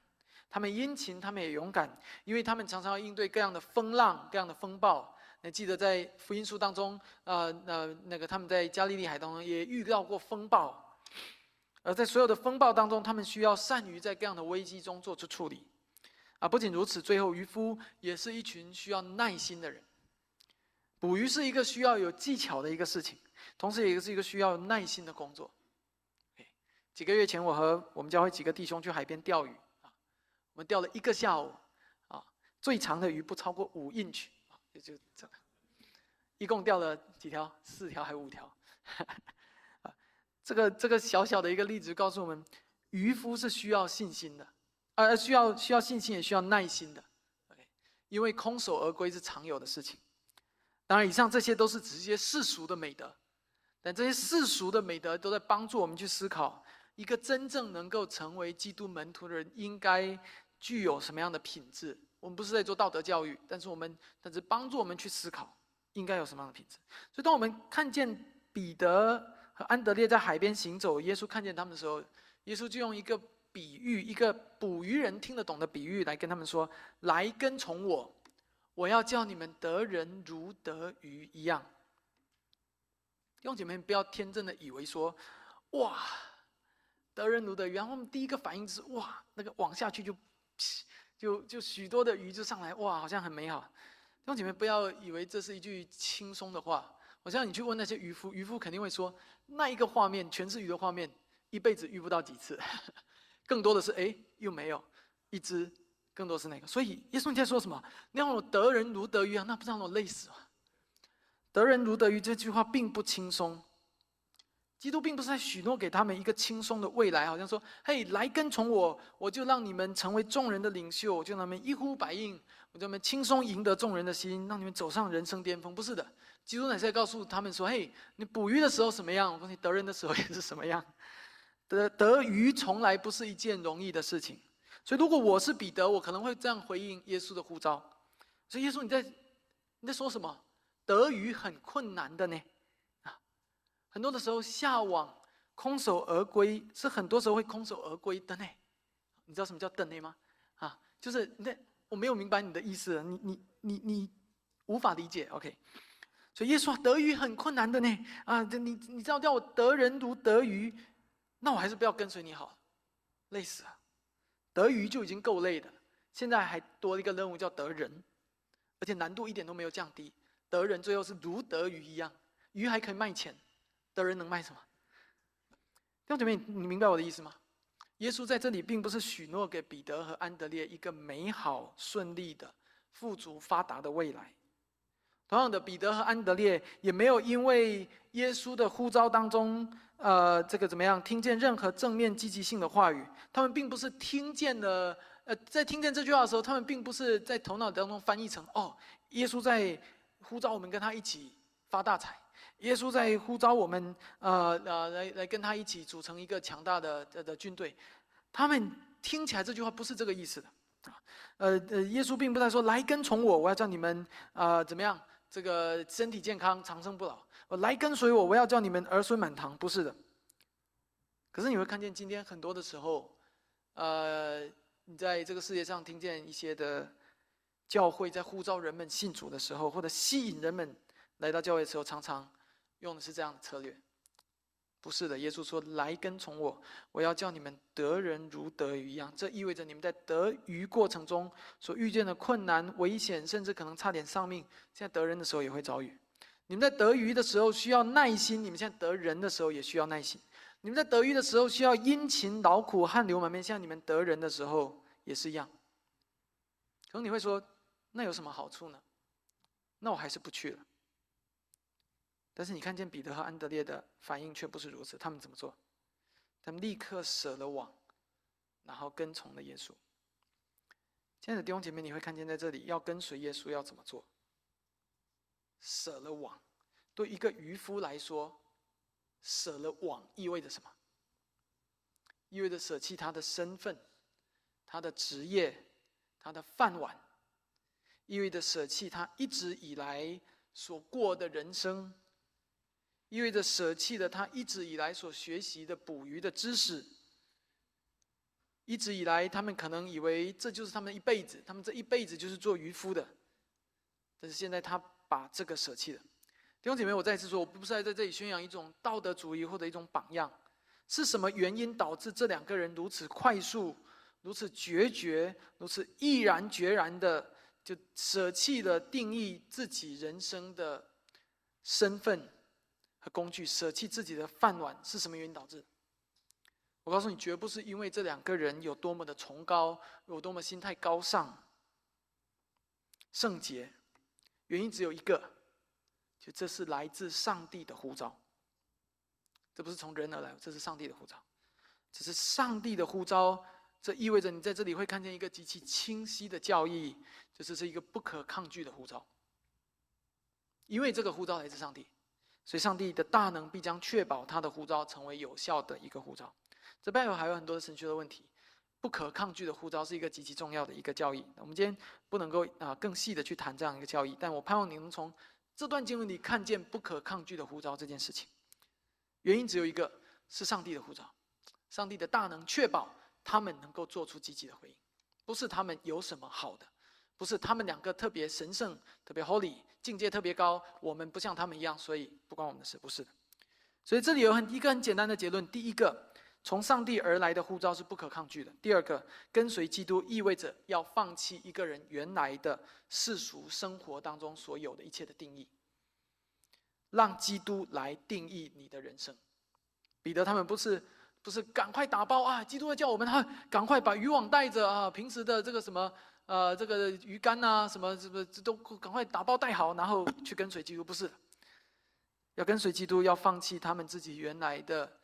他们殷勤，他们也勇敢，因为他们常常要应对各样的风浪、各样的风暴。那记得在福音书当中，呃，那那个他们在加利利海当中也遇到过风暴。而在所有的风暴当中，他们需要善于在各样的危机中做出处理。啊，不仅如此，最后渔夫也是一群需要耐心的人。捕鱼是一个需要有技巧的一个事情，同时也是一个需要耐心的工作。几个月前，我和我们教会几个弟兄去海边钓鱼啊，我们钓了一个下午啊，最长的鱼不超过五英尺啊，也就这样，一共钓了几条？四条还是五条？啊这个这个小小的一个例子告诉我们，渔夫是需要信心的，呃，需要需要信心，也需要耐心的，OK，因为空手而归是常有的事情。当然，以上这些都是直接世俗的美德，但这些世俗的美德都在帮助我们去思考，一个真正能够成为基督门徒的人应该具有什么样的品质。我们不是在做道德教育，但是我们但是帮助我们去思考应该有什么样的品质。所以，当我们看见彼得。和安德烈在海边行走，耶稣看见他们的时候，耶稣就用一个比喻，一个捕鱼人听得懂的比喻来跟他们说：“来跟从我，我要叫你们得人如得鱼一样。”弟兄姐妹，不要天真的以为说：“哇，得人如得鱼。”然后我们第一个反应是：“哇，那个网下去就，就就许多的鱼就上来，哇，好像很美好。”弟兄姐妹，不要以为这是一句轻松的话。我像你去问那些渔夫，渔夫肯定会说。那一个画面，全是鱼的画面，一辈子遇不到几次，更多的是哎，又没有一只，更多是那个。所以耶稣你在说什么？你让我得人如得鱼啊，那不让我累死吗？得人如得鱼这句话并不轻松。基督并不是在许诺给他们一个轻松的未来，好像说：“嘿，来跟从我，我就让你们成为众人的领袖，我就让他们一呼百应，我就让他们轻松赢得众人的心，让你们走上人生巅峰。”不是的。基督乃是在告诉他们说：“嘿，你捕鱼的时候什么样？我告诉你，得人的时候也是什么样。得得鱼从来不是一件容易的事情。所以，如果我是彼得，我可能会这样回应耶稣的呼召。所以，耶稣你在你在说什么？得鱼很困难的呢？啊，很多的时候下网空手而归，是很多时候会空手而归的呢。你知道什么叫的呢吗？啊，就是那我没有明白你的意思，你你你你无法理解。OK。”所以耶稣说得鱼很困难的呢，啊，你你知道叫我得人如得鱼，那我还是不要跟随你好，累死了。得鱼就已经够累的，现在还多了一个任务叫得人，而且难度一点都没有降低。得人最后是如得鱼一样，鱼还可以卖钱，得人能卖什么？弟兄姐妹，你明白我的意思吗？耶稣在这里并不是许诺给彼得和安德烈一个美好顺利的、富足发达的未来。同样的，彼得和安德烈也没有因为耶稣的呼召当中，呃，这个怎么样，听见任何正面积极性的话语。他们并不是听见了，呃，在听见这句话的时候，他们并不是在头脑当中翻译成哦，耶稣在呼召我们跟他一起发大财，耶稣在呼召我们，呃呃，来来跟他一起组成一个强大的的的军队。他们听起来这句话不是这个意思的，呃呃，耶稣并不在说来跟从我，我要叫你们啊怎么样。这个身体健康、长生不老，我来跟随我，我要叫你们儿孙满堂，不是的。可是你会看见，今天很多的时候，呃，你在这个世界上听见一些的教会，在呼召人们信主的时候，或者吸引人们来到教会的时候，常常用的是这样的策略。不是的，耶稣说：“来跟从我，我要叫你们得人如得鱼一样。”这意味着你们在得鱼过程中所遇见的困难、危险，甚至可能差点丧命。现在得人的时候也会遭遇。你们在得鱼的时候需要耐心，你们现在得人的时候也需要耐心。你们在得鱼的时候需要殷勤劳苦、汗流满面，像你们得人的时候也是一样。可能你会说：“那有什么好处呢？”那我还是不去了。但是你看见彼得和安德烈的反应却不是如此，他们怎么做？他们立刻舍了网，然后跟从了耶稣。亲爱的弟兄姐妹，你会看见在这里要跟随耶稣要怎么做？舍了网，对一个渔夫来说，舍了网意味着什么？意味着舍弃他的身份、他的职业、他的饭碗，意味着舍弃他一直以来所过的人生。意味着舍弃了他一直以来所学习的捕鱼的知识。一直以来，他们可能以为这就是他们一辈子，他们这一辈子就是做渔夫的。但是现在，他把这个舍弃了。弟兄姐妹，我再一次说，我不是在在这里宣扬一种道德主义或者一种榜样。是什么原因导致这两个人如此快速、如此决绝、如此毅然决然的就舍弃了定义自己人生的身份？和工具舍弃自己的饭碗是什么原因导致？我告诉你，绝不是因为这两个人有多么的崇高，有多么心态高尚、圣洁，原因只有一个，就这是来自上帝的呼召。这不是从人而来，这是上帝的呼召。只是上帝的呼召，这意味着你在这里会看见一个极其清晰的教义，就是是一个不可抗拒的呼召。因为这个呼召来自上帝。所以，上帝的大能必将确保他的护照成为有效的一个护照。这背后还有很多的神学的问题。不可抗拒的护照是一个极其重要的一个教义。我们今天不能够啊更细的去谈这样一个教义，但我盼望你能从这段经文里看见不可抗拒的护照这件事情。原因只有一个，是上帝的护照。上帝的大能确保他们能够做出积极的回应，不是他们有什么好的，不是他们两个特别神圣、特别 holy。境界特别高，我们不像他们一样，所以不关我们的事，不是的。所以这里有很一个很简单的结论：第一个，从上帝而来的呼召是不可抗拒的；第二个，跟随基督意味着要放弃一个人原来的世俗生活当中所有的一切的定义，让基督来定义你的人生。彼得他们不是不是赶快打包啊，基督要叫我们哈，赶快把渔网带着啊，平时的这个什么。呃，这个鱼竿呐，什么什么，这都赶快打包带好，然后去跟随基督。不是，要跟随基督，要放弃他们自己原来的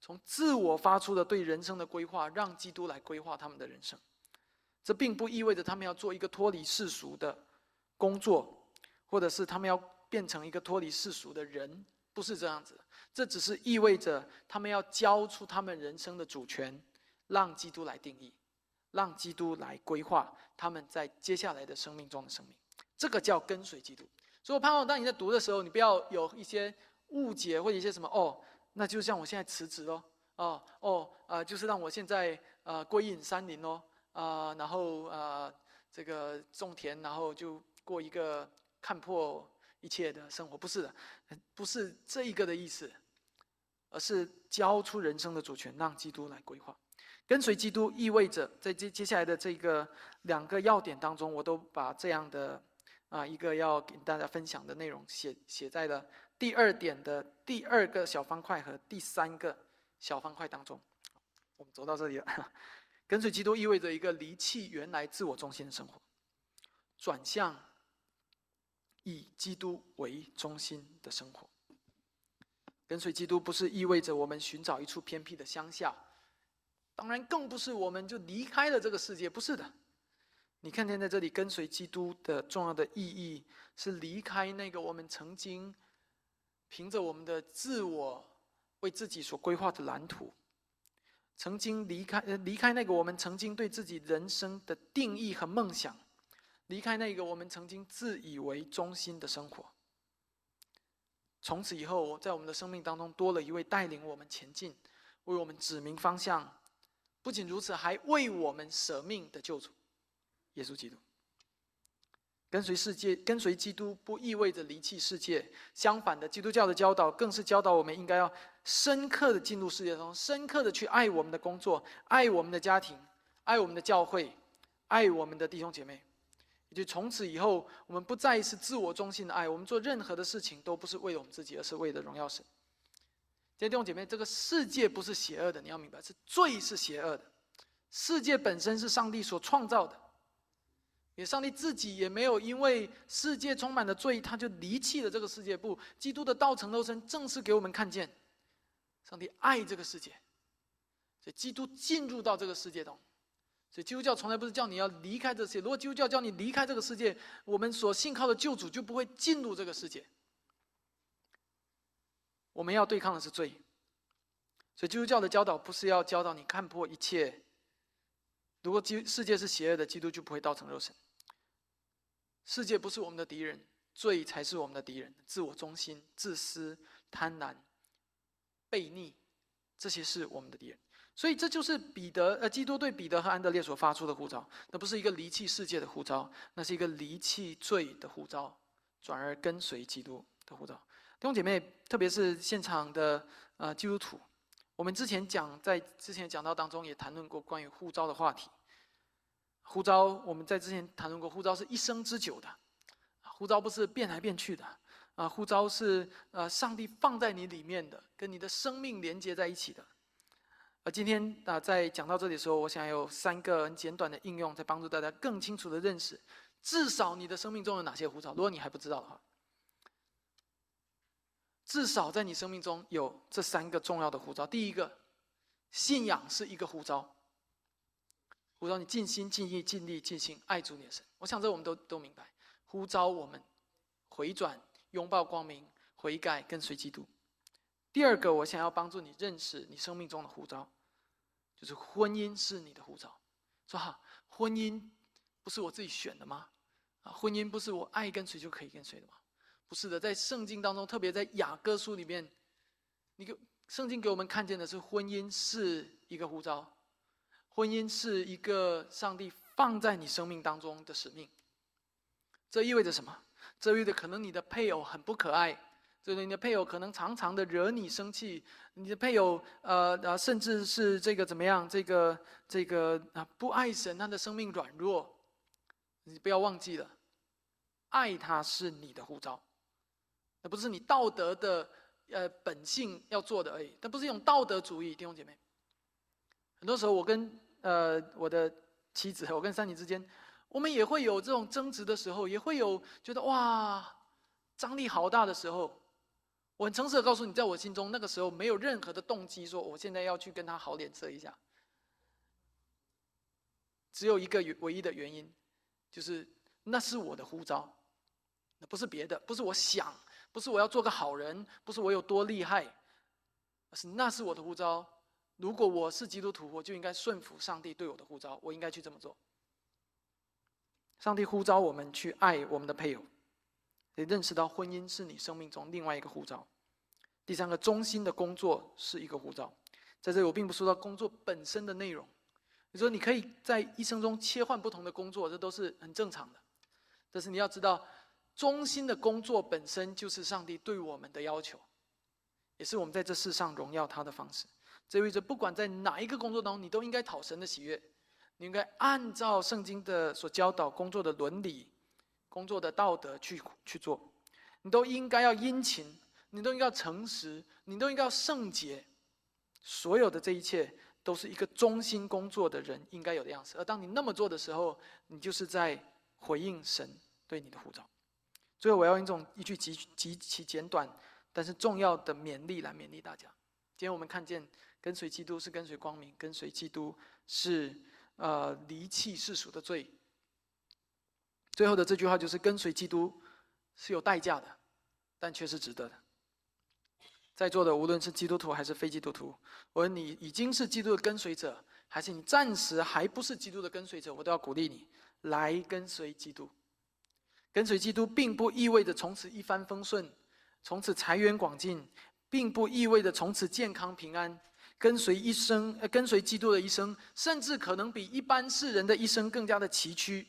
从自我发出的对人生的规划，让基督来规划他们的人生。这并不意味着他们要做一个脱离世俗的工作，或者是他们要变成一个脱离世俗的人，不是这样子。这只是意味着他们要交出他们人生的主权，让基督来定义，让基督来规划他们在接下来的生命中的生命。这个叫跟随基督。所以我盼望当你在读的时候，你不要有一些误解或者一些什么哦，那就像我现在辞职喽，哦哦，呃，就是让我现在呃归隐山林喽，啊，然后呃这个种田，然后就过一个看破一切的生活，不是的，不是这一个的意思，而是交出人生的主权，让基督来规划。跟随基督意味着在接接下来的这个两个要点当中，我都把这样的。啊，一个要给大家分享的内容写写在了第二点的第二个小方块和第三个小方块当中。我们走到这里了，跟随基督意味着一个离弃原来自我中心的生活，转向以基督为中心的生活。跟随基督不是意味着我们寻找一处偏僻的乡下，当然更不是我们就离开了这个世界，不是的。你看见在这里跟随基督的重要的意义，是离开那个我们曾经凭着我们的自我为自己所规划的蓝图，曾经离开离开那个我们曾经对自己人生的定义和梦想，离开那个我们曾经自以为中心的生活。从此以后，在我们的生命当中多了一位带领我们前进、为我们指明方向，不仅如此，还为我们舍命的救主。耶稣基督，跟随世界，跟随基督不意味着离弃世界。相反的，基督教的教导更是教导我们应该要深刻的进入世界中，深刻的去爱我们的工作，爱我们的家庭，爱我们的教会，爱我们的弟兄姐妹。也就从此以后，我们不再是自我中心的爱，我们做任何的事情都不是为了我们自己，而是为了荣耀神。弟兄姐妹，这个世界不是邪恶的，你要明白，是罪是邪恶的。世界本身是上帝所创造的。也，上帝自己也没有因为世界充满了罪，他就离弃了这个世界。不，基督的道成肉身，正是给我们看见，上帝爱这个世界，所以基督进入到这个世界中。所以基督教从来不是叫你要离开这些。如果基督教叫你离开这个世界，我们所信靠的救主就不会进入这个世界。我们要对抗的是罪。所以基督教的教导不是要教导你看破一切。如果基世界是邪恶的，基督就不会道成肉身。世界不是我们的敌人，罪才是我们的敌人。自我中心、自私、贪婪、悖逆，这些是我们的敌人。所以这就是彼得呃，基督对彼得和安德烈所发出的呼召。那不是一个离弃世界的呼召，那是一个离弃罪的呼召，转而跟随基督的呼召。弟兄姐妹，特别是现场的呃基督徒，我们之前讲在之前讲到当中也谈论过关于呼召的话题。呼召，我们在之前谈论过，呼召是一生之久的，呼召不是变来变去的，啊，呼召是呃上帝放在你里面的，跟你的生命连接在一起的。而今天啊，在讲到这里的时候，我想有三个很简短的应用，在帮助大家更清楚的认识，至少你的生命中有哪些呼召。如果你还不知道的话，至少在你生命中有这三个重要的呼召。第一个，信仰是一个呼召。呼召你尽心尽意尽力尽心爱主你的神，我想这我们都都明白。呼召我们回转拥抱光明悔改跟随基督。第二个，我想要帮助你认识你生命中的呼召，就是婚姻是你的呼召。说哈，婚姻不是我自己选的吗？啊，婚姻不是我爱跟谁就可以跟谁的吗？不是的，在圣经当中，特别在雅各书里面，你给圣经给我们看见的是婚姻是一个呼召。婚姻是一个上帝放在你生命当中的使命。这意味着什么？这意味着可能你的配偶很不可爱，这个你的配偶可能常常的惹你生气，你的配偶呃呃甚至是这个怎么样？这个这个啊不爱神，他的生命软弱。你不要忘记了，爱他是你的护照，那不是你道德的呃本性要做的而已。那不是一种道德主义，弟兄姐妹。很多时候我跟呃，我的妻子，我跟三妮之间，我们也会有这种争执的时候，也会有觉得哇，张力好大的时候。我很诚实的告诉你，在我心中，那个时候没有任何的动机，说我现在要去跟他好脸色一下。只有一个唯一的原因，就是那是我的呼召，那不是别的，不是我想，不是我要做个好人，不是我有多厉害，而是那是我的呼召。如果我是基督徒，我就应该顺服上帝对我的呼召，我应该去这么做。上帝呼召我们去爱我们的配偶，也认识到婚姻是你生命中另外一个呼召。第三个，中心的工作是一个呼召。在这里，我并不说到工作本身的内容。你说你可以在一生中切换不同的工作，这都是很正常的。但是你要知道，中心的工作本身就是上帝对我们的要求，也是我们在这世上荣耀他的方式。这意味着，不管在哪一个工作当中，你都应该讨神的喜悦。你应该按照圣经的所教导工作的伦理、工作的道德去去做。你都应该要殷勤，你都应该要诚实，你都应该要圣洁。所有的这一切，都是一个忠心工作的人应该有的样子。而当你那么做的时候，你就是在回应神对你的呼召。最后，我要用一种一句极极其简短，但是重要的勉励来勉励大家。今天我们看见。跟随基督是跟随光明，跟随基督是呃离弃世俗的罪。最后的这句话就是跟随基督是有代价的，但却是值得的。在座的无论是基督徒还是非基督徒，无论你已经是基督的跟随者，还是你暂时还不是基督的跟随者，我都要鼓励你来跟随基督。跟随基督并不意味着从此一帆风顺，从此财源广进，并不意味着从此健康平安。跟随一生，呃，跟随基督的一生，甚至可能比一般世人的一生更加的崎岖，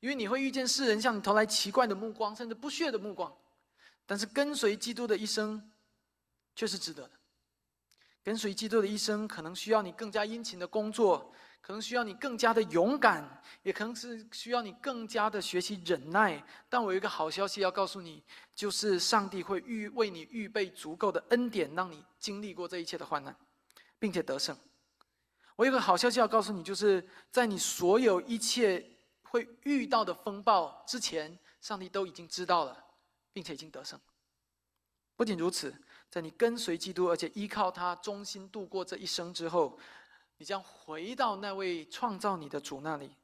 因为你会遇见世人向你投来奇怪的目光，甚至不屑的目光。但是跟随基督的一生，却是值得的。跟随基督的一生，可能需要你更加殷勤的工作，可能需要你更加的勇敢，也可能是需要你更加的学习忍耐。但我有一个好消息要告诉你，就是上帝会预为你预备足够的恩典，让你经历过这一切的患难。并且得胜。我有个好消息要告诉你，就是在你所有一切会遇到的风暴之前，上帝都已经知道了，并且已经得胜。不仅如此，在你跟随基督，而且依靠他忠心度过这一生之后，你将回到那位创造你的主那里，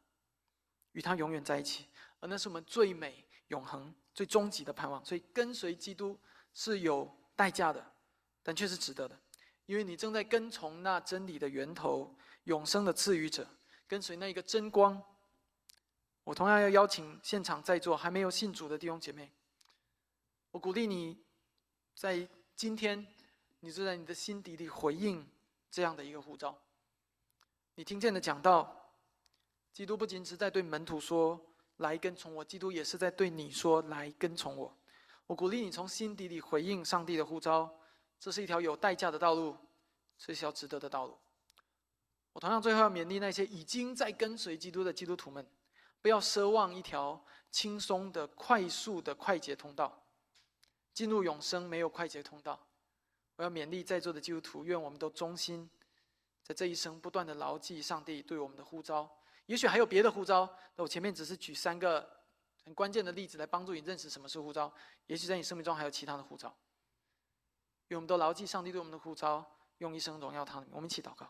与他永远在一起。而那是我们最美、永恒、最终极的盼望。所以，跟随基督是有代价的，但却是值得的。因为你正在跟从那真理的源头、永生的赐予者，跟随那一个真光。我同样要邀请现场在座还没有信主的弟兄姐妹，我鼓励你，在今天，你就在你的心底里回应这样的一个呼召。你听见的讲道，基督不仅是在对门徒说“来跟从我”，基督也是在对你说“来跟从我”。我鼓励你从心底里回应上帝的呼召。这是一条有代价的道路，这是一条值得的道路。我同样最后要勉励那些已经在跟随基督的基督徒们，不要奢望一条轻松的、快速的快捷通道。进入永生没有快捷通道。我要勉励在座的基督徒，愿我们都忠心，在这一生不断的牢记上帝对我们的呼召。也许还有别的呼召，那我前面只是举三个很关键的例子来帮助你认识什么是呼召。也许在你生命中还有其他的呼召。愿我们都牢记上帝对我们的呼召，用一生荣耀他。我们一起祷告。